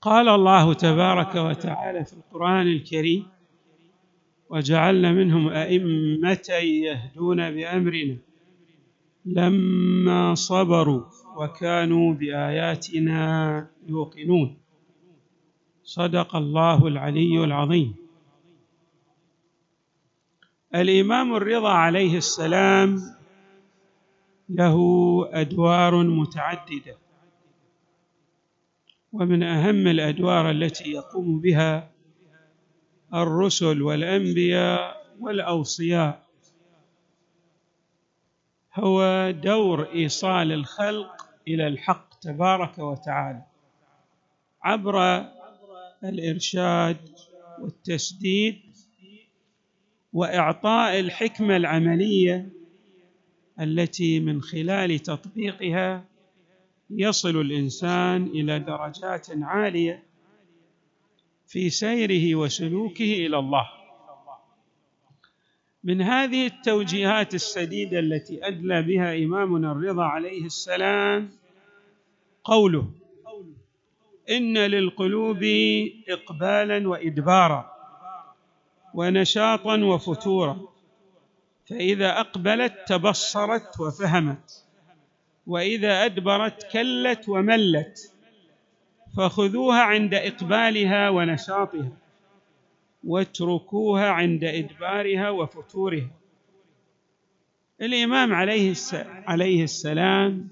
قال الله تبارك وتعالى في القرآن الكريم وجعلنا منهم أئمة يهدون بأمرنا لما صبروا وكانوا بآياتنا يوقنون. صدق الله العلي العظيم. الإمام الرضا عليه السلام له أدوار متعددة. ومن أهم الأدوار التي يقوم بها الرسل والأنبياء والأوصياء هو دور إيصال الخلق إلى الحق تبارك وتعالى عبر الإرشاد والتسديد وإعطاء الحكمة العملية التي من خلال تطبيقها يصل الإنسان إلى درجات عالية في سيره وسلوكه إلى الله. من هذه التوجيهات السديدة التي أدلى بها إمامنا الرضا عليه السلام قوله إن للقلوب اقبالا وادبارا ونشاطا وفتورا فإذا أقبلت تبصرت وفهمت. وإذا أدبرت كلت وملت فخذوها عند إقبالها ونشاطها واتركوها عند إدبارها وفتورها. الإمام عليه عليه السلام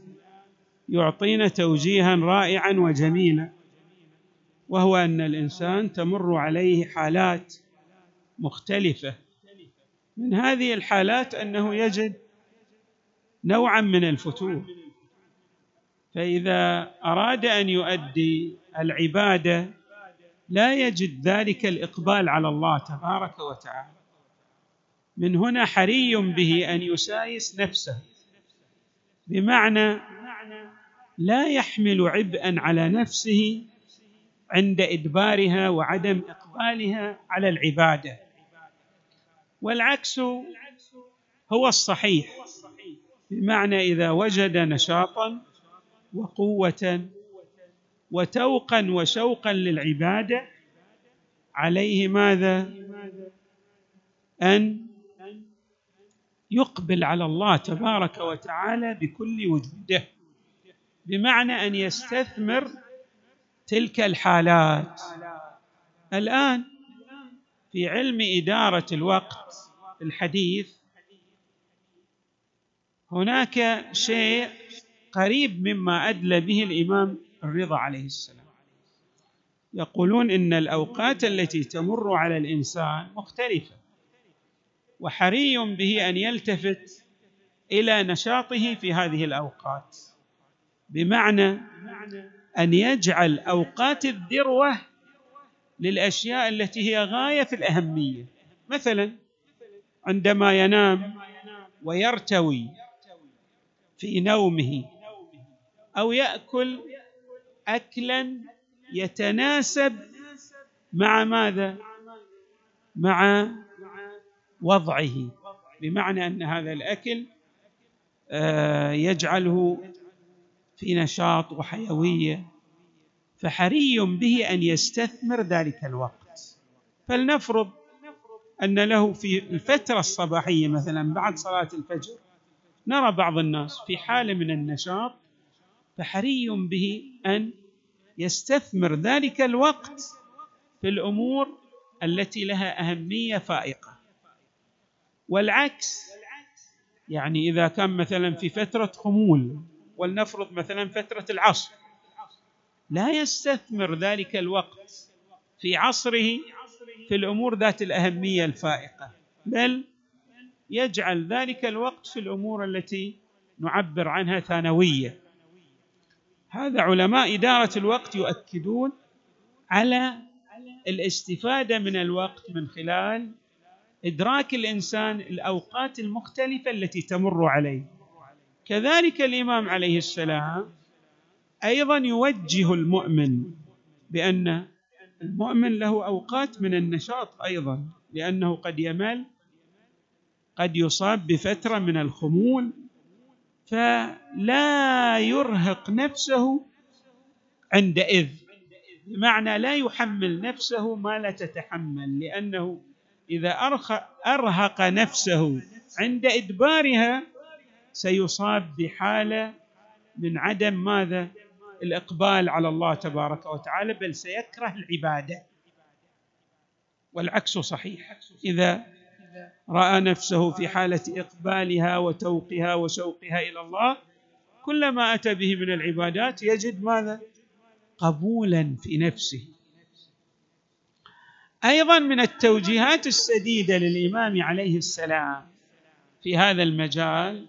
يعطينا توجيها رائعا وجميلا وهو أن الإنسان تمر عليه حالات مختلفة. من هذه الحالات أنه يجد نوعا من الفتور. فإذا أراد أن يؤدي العبادة لا يجد ذلك الإقبال على الله تبارك وتعالى. من هنا حري به أن يسايس نفسه بمعنى لا يحمل عبئا على نفسه عند إدبارها وعدم إقبالها على العبادة. والعكس هو الصحيح بمعنى إذا وجد نشاطا وقوة وتوقا وشوقا للعبادة عليه ماذا؟ أن يقبل على الله تبارك وتعالى بكل وجوده بمعنى أن يستثمر تلك الحالات. الآن في علم إدارة الوقت الحديث هناك شيء قريب مما أدلى به الإمام الرضا عليه السلام. يقولون إن الأوقات التي تمر على الإنسان مختلفة وحري به أن يلتفت إلى نشاطه في هذه الأوقات بمعنى أن يجعل أوقات الذروة للأشياء التي هي غاية في الأهمية. مثلا عندما ينام ويرتوي في نومه أو يأكل اكلا يتناسب مع ماذا؟ مع وضعه. بمعنى أن هذا الأكل آه، يجعله في نشاط وحيوية فحري به أن يستثمر ذلك الوقت. فلنفرض أن له في الفترة الصباحية مثلا بعد صلاة الفجر نرى بعض الناس في حالة من النشاط فحري به أن يستثمر ذلك الوقت في الأمور التي لها أهمية فائقة. والعكس يعني إذا كان مثلا في فترة خمول ولنفرض مثلا فترة العصر لا يستثمر ذلك الوقت في عصره في الأمور ذات الأهمية الفائقة بل يجعل ذلك الوقت في الأمور التي نعبر عنها ثانويه هذا علماء إدارة الوقت يؤكدون على الاستفادة من الوقت من خلال إدراك الإنسان الأوقات المختلفة التي تمر عليه. كذلك الإمام عليه السلام أيضا يوجه المؤمن بأن المؤمن له أوقات من النشاط أيضا لأنه قد يمل قد يصاب بفترة من الخمول فلا يرهق نفسه عندئذ. بمعنى لا يحمل نفسه ما لا تتحمل لأنه إذا أرهق نفسه عند إدبارها سيصاب بحالة من عدم ماذا؟ الإقبال على الله تبارك وتعالى بل سيكره العبادة. والعكس صحيح. إذا رأى نفسه في حالة إقبالها وتوقها وشوقها إلى الله كلما أتى به من العبادات يجد ماذا؟ قبولا في نفسه. أيضا من التوجيهات السديدة للإمام عليه السلام في هذا المجال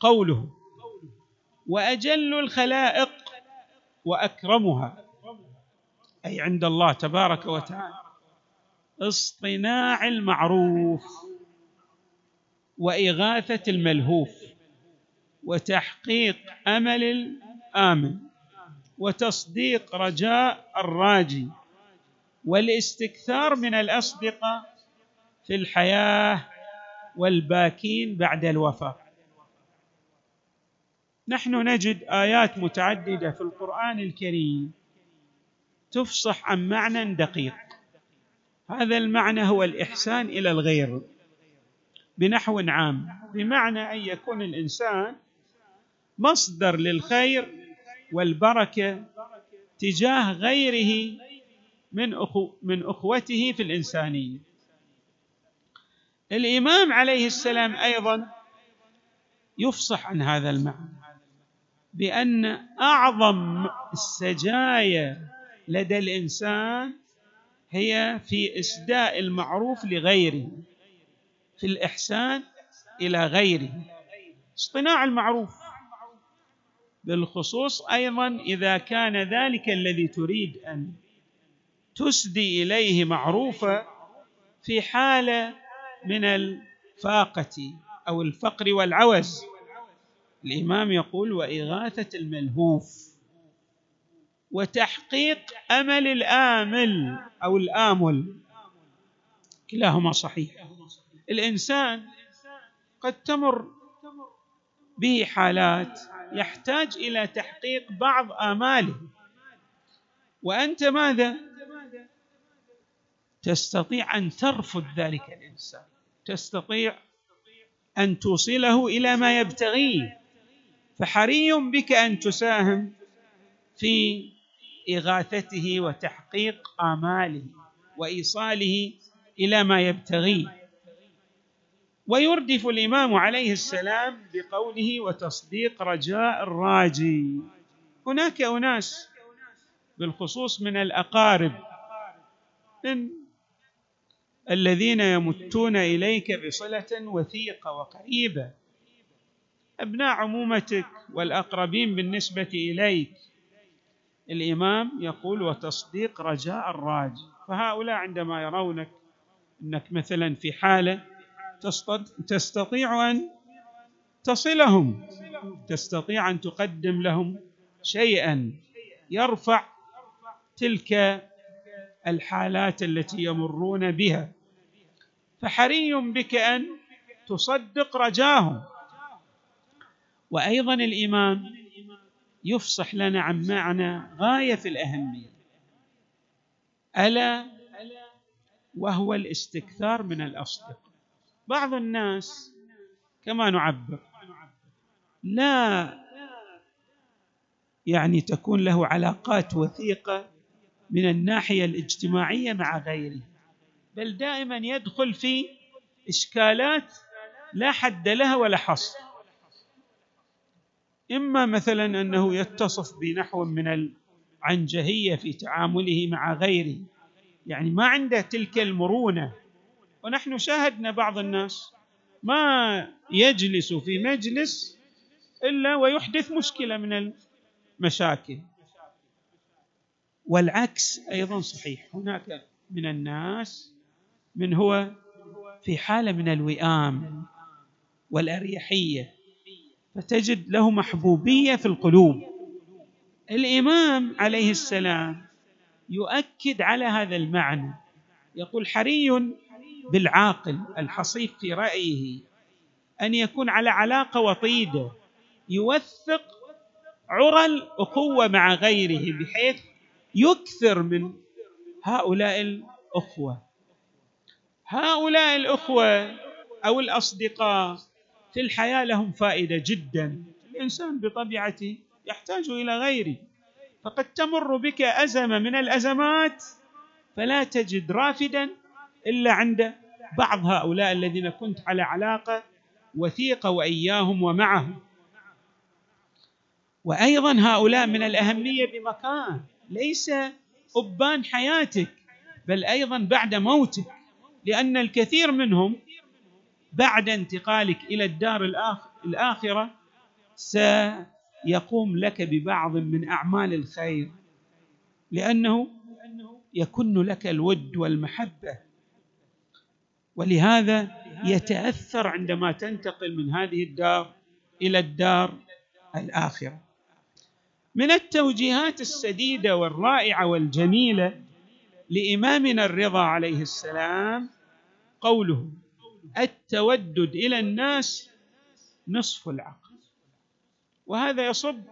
قوله وأجل الخلائق وأكرمها أي عند الله تبارك وتعالى. اصطناع المعروف وإغاثة الملهوف وتحقيق أمل الآمن وتصديق رجاء الراجي والاستكثار من الأصدقاء في الحياة والباكين بعد الوفاة. نحن نجد آيات متعددة في القرآن الكريم تفصح عن معنى دقيق. هذا المعنى هو الإحسان إلى الغير بنحو عام. بمعنى أن يكون الإنسان مصدر للخير والبركة تجاه غيره من أخو من أخوته في الإنسانية. الإمام عليه السلام أيضا يفصح عن هذا المعنى بأن أعظم السجايا لدى الإنسان هي في اسداء المعروف لغيره في الإحسان إلى غيره اصطناع المعروف. بالخصوص أيضا إذا كان ذلك الذي تريد أن تسدي إليه معروفا في حاله من الفاقة أو الفقر والعوز. الإمام يقول وإغاثة الملهوف وتحقيق أمل الآمل أو الآمل. كلاهما صحيح. الإنسان قد تمر به حالات يحتاج إلى تحقيق بعض آماله. وأنت ماذا؟ تستطيع أن ترفض ذلك الإنسان. تستطيع أن توصله إلى ما يبتغيه. فحري بك أن تساهم في إغاثته وتحقيق آماله وإيصاله إلى ما يبتغيه ويردف الإمام عليه السلام بقوله وتصديق رجاء الراجي. هناك أناس بالخصوص من الأقارب من الذين يمتون إليك بصلة وثيقة وقريبة. أبناء عمومتك والأقربين بالنسبة إليك. الإمام يقول وتصديق رجاء الراجي فهؤلاء عندما يرونك أنك مثلا في حالة تستطيع أن تصلهم تستطيع أن تقدم لهم شيئا يرفع تلك الحالات التي يمرون بها. فحري بك أن تصدق رجاهم. وأيضا الإمام يفصح لنا عن معنى غاية في الأهمية. ألا وهو الاستكثار من الاصدقاء بعض الناس كما نعبر لا يعني تكون له علاقات وثيقة من الناحية الاجتماعية مع غيره بل دائما يدخل في إشكالات لا حد لها ولا حصر. إما مثلا أنه يتصف بنحو من العنجهية في تعامله مع غيره يعني ما عنده تلك المرونة. ونحن شاهدنا بعض الناس ما يجلس في مجلس إلا ويحدث مشكلة من المشاكل. والعكس أيضا صحيح. هناك من الناس من هو في حالة من الوئام والأريحية. فتجد له محبوبية في القلوب. الإمام عليه السلام يؤكد على هذا المعنى. يقول حري بالعاقل الحصيف في رأيه أن يكون على علاقة وطيدة يوثق عرى الأخوة مع غيره بحيث يكثر من هؤلاء الأخوة. هؤلاء الأخوة أو الأصدقاء في الحياة لهم فائدة جدا. الإنسان بطبيعته يحتاج إلى غيره. فقد تمر بك أزمة من الأزمات فلا تجد رافدا إلا عند بعض هؤلاء الذين كنت على علاقة وثيقة وإياهم ومعهم. وأيضا هؤلاء من الأهمية بمكان ليس أبان حياتك بل أيضا بعد موتك لأن الكثير منهم بعد انتقالك إلى الدار الآخرة سيقوم لك ببعض من أعمال الخير لأنه يكن لك الود والمحبة. ولهذا يتأثر عندما تنتقل من هذه الدار إلى الدار الآخرة. من التوجيهات السديدة والرائعة والجميلة لإمامنا الرضا عليه السلام قوله التودد إلى الناس نصف العقل. وهذا يصب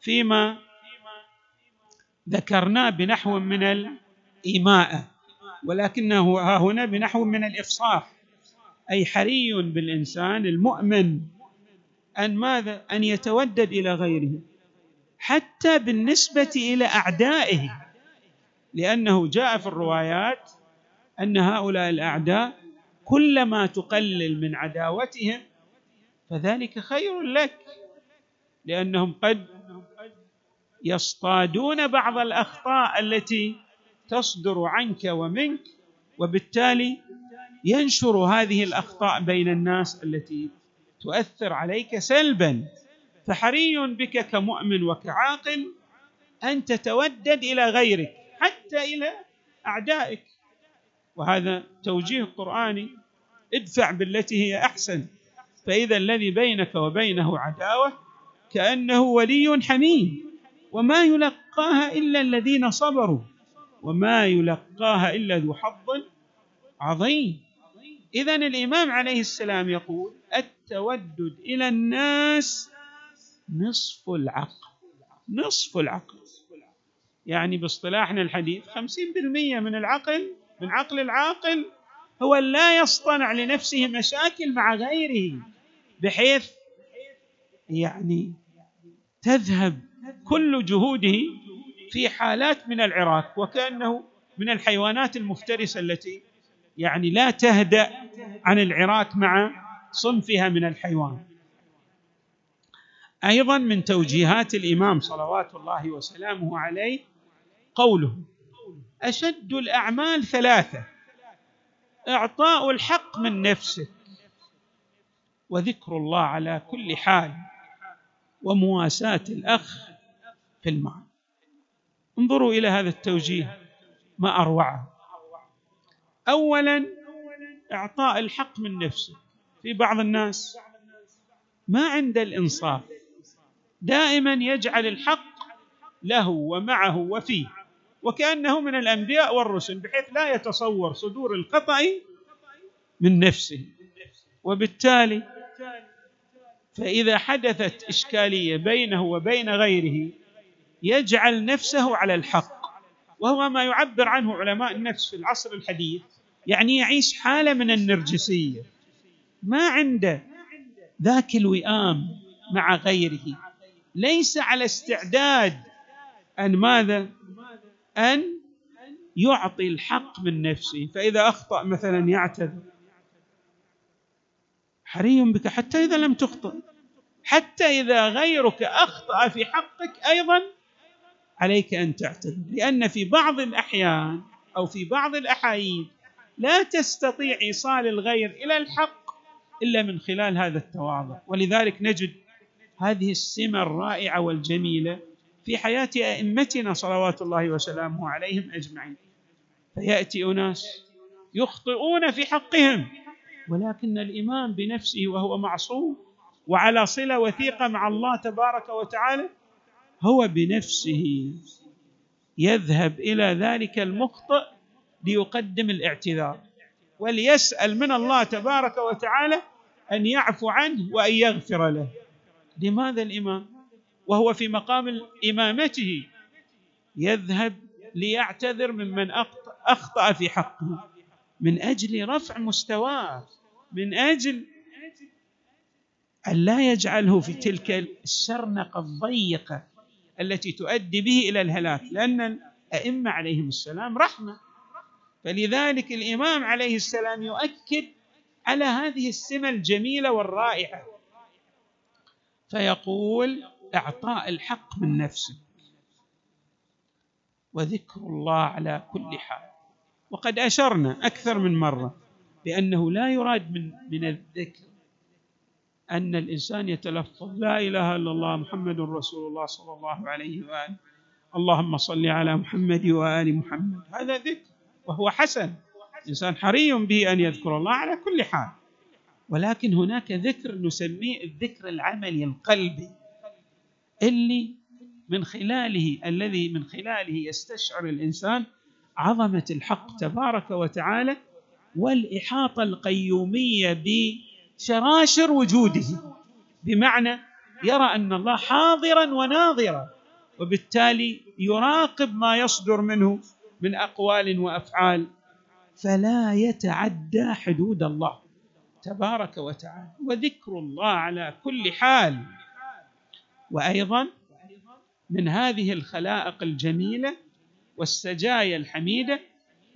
فيما ذكرناه بنحو من الايماءه ولكنه ها هنا بنحو من الإفصاح. أي حري بالإنسان المؤمن أن ماذا؟ أن يتودد إلى غيره حتى بالنسبة إلى أعدائه لأنه جاء في الروايات أن هؤلاء الأعداء كلما تقلل من عداوتهم فذلك خير لك لأنهم قد يصطادون بعض الأخطاء التي تصدر عنك ومنك وبالتالي ينشر هذه الأخطاء بين الناس التي تؤثر عليك سلبا. فحري بك كمؤمن وكعاقل أن تتودد إلى غيرك حتى إلى أعدائك. وهذا توجيه قراني ادفع بالتي هي أحسن. فإذا الذي بينك وبينه عداوة كأنه ولي حميم وما يلقاها إلا الذين صبروا وما يلقاها إلا ذو حظ عظيم. اذا الإمام عليه السلام يقول التودد إلى الناس نصف العقل نصف العقل. يعني باصطلاحنا الحديث خمسين بالمئة من العقل من عقل العاقل هو لا يصطنع لنفسه مشاكل مع غيره بحيث يعني تذهب كل جهوده في حالات من العراك وكأنه من الحيوانات المفترسة التي يعني لا تهدأ عن العراك مع صنفها من الحيوان. أيضا من توجيهات الإمام صلوات الله وسلامه عليه قوله أشد الأعمال ثلاثة. إعطاء الحق من نفسك وذكر الله على كل حال ومواساة الأخ في المال انظروا إلى هذا التوجيه ما أروعه. اولا إعطاء الحق من نفسه في بعض الناس ما عنده الإنصاف دائما يجعل الحق له ومعه وفيه. وكأنه من الأنبياء والرسل بحيث لا يتصور صدور الخطا من نفسه. وبالتالي فإذا حدثت إشكالية بينه وبين غيره يجعل نفسه على الحق. وهو ما يعبر عنه علماء النفس في العصر الحديث. يعني يعيش حالة من النرجسية. ما عنده ذاك الوئام مع غيره. ليس على استعداد أن ماذا؟ أن يعطي الحق من نفسه فإذا أخطأ مثلا يعتذر. حري بك حتى إذا لم تخطئ. حتى إذا غيرك أخطأ في حقك أيضا عليك أن تعتذر. لأن في بعض الأحيان أو في بعض الاحايين لا تستطيع إيصال الغير إلى الحق إلا من خلال هذا التواضع. ولذلك نجد هذه السمة الرائعة والجميلة في حياة أئمتنا صلوات الله وسلامه عليهم أجمعين. فيأتي أناس يخطئون في حقهم ولكن الامام بنفسه وهو معصوم وعلى صلة وثيقة مع الله تبارك وتعالى هو بنفسه يذهب إلى ذلك المخطئ ليقدم الاعتذار وليسأل من الله تبارك وتعالى أن يعفو عنه وأن يغفر له. لماذا الامام وهو في مقام إمامته يذهب ليعتذر ممن أخطأ في حقه. من أجل رفع مستواه من أجل أن لا يجعله في تلك الشرنقه الضيقة التي تؤدي به إلى الهلاك لأن الأئمة عليهم السلام رحمة. فلذلك الإمام عليه السلام يؤكد على هذه السمة الجميلة والرائعة. فيقول إعطاء الحق من نفسك وذكر الله على كل حال. وقد أشرنا أكثر من مرة بأنه لا يراد من من الذكر أن الإنسان يتلفظ. لا إله إلا الله محمد رسول الله صلى الله عليه وآله. اللهم صل على محمد وآل محمد. هذا ذكر وهو حسن. الانسان حري به أن يذكر الله على كل حال. ولكن هناك ذكر نسميه الذكر العملي القلبي. اللي من خلاله الذي من خلاله يستشعر الإنسان عظمة الحق تبارك وتعالى والإحاطة القيومية بشراشر وجوده بمعنى يرى أن الله حاضرا وناظرا وبالتالي يراقب ما يصدر منه من أقوال وأفعال فلا يتعدى حدود الله تبارك وتعالى وذكر الله على كل حال. وأيضا من هذه الخلائق الجميلة والسجايا الحميدة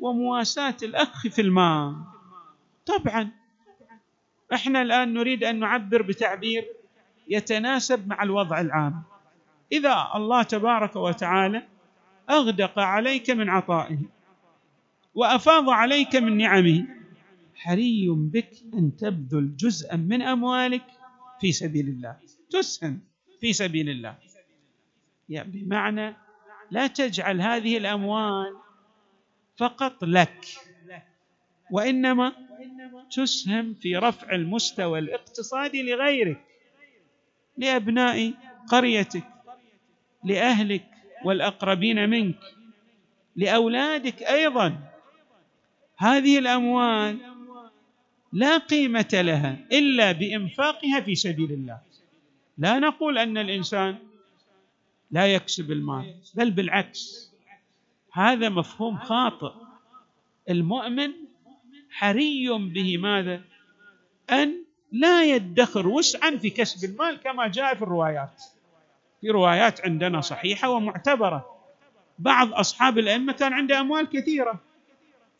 ومواساة الأخ في الماء. طبعا إحنا الآن نريد أن نعبر بتعبير يتناسب مع الوضع العام. إذا الله تبارك وتعالى أغدق عليك من عطائه وأفاض عليك من نعمه حري بك أن تبذل جزءا من أموالك في سبيل الله. تسهم. في سبيل الله. يعني بمعنى لا تجعل هذه الأموال فقط لك وإنما تسهم في رفع المستوى الاقتصادي لغيرك لأبناء قريتك لأهلك والأقربين منك لأولادك أيضا. هذه الأموال لا قيمة لها إلا بإنفاقها في سبيل الله. لا نقول أن الإنسان لا يكسب المال بل بالعكس. هذا مفهوم خاطئ. المؤمن حري به ماذا؟ أن لا يدخر وسعا في كسب المال كما جاء في الروايات. في روايات عندنا صحيحة ومعتبرة. بعض أصحاب الأئمة كان عنده أموال كثيرة.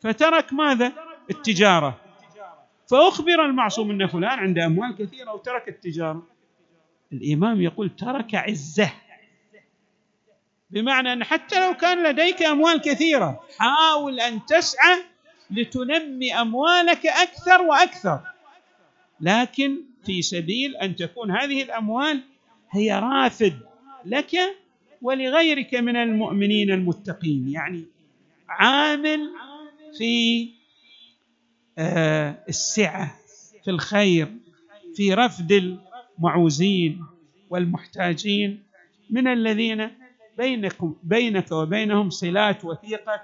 فترك ماذا؟ التجارة. فأخبر المعصوم أن فلان عنده أموال كثيرة وترك التجارة. الإمام يقول ترك عزة. بمعنى أن حتى لو كان لديك أموال كثيرة حاول أن تسعى لتنمي أموالك أكثر وأكثر. لكن في سبيل أن تكون هذه الأموال هي رافد لك ولغيرك من المؤمنين المتقين. يعني عامل في آه، السعة في الخير في رفد المعوزين والمحتاجين من الذين بينكم بينك وبينهم صلات وثيقه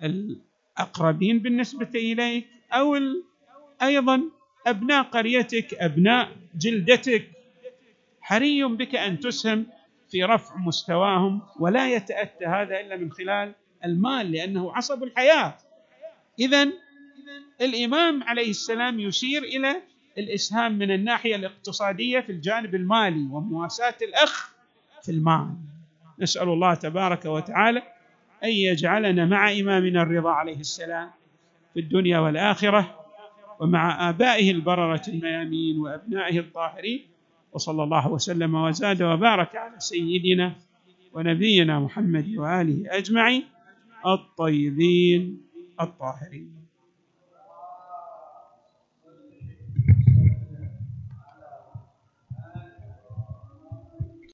كالاقربين بالنسبة إليك أو أيضا أبناء قريتك أبناء جلدتك. حري بك أن تسهم في رفع مستواهم ولا يتأتى هذا إلا من خلال المال لأنه عصب الحياة. اذا الإمام عليه السلام يشير إلى الإسهام من الناحية الاقتصادية في الجانب المالي ومواساة الأخ في المال. نسأل الله تبارك وتعالى أن يجعلنا مع إمامنا الرضا عليه السلام في الدنيا والآخرة ومع آبائه البررة الميامين وأبنائه الطاهرين وصلى الله وسلم وزاد وبارك على سيدنا ونبينا محمد وآله أجمعين الطيبين الطاهرين.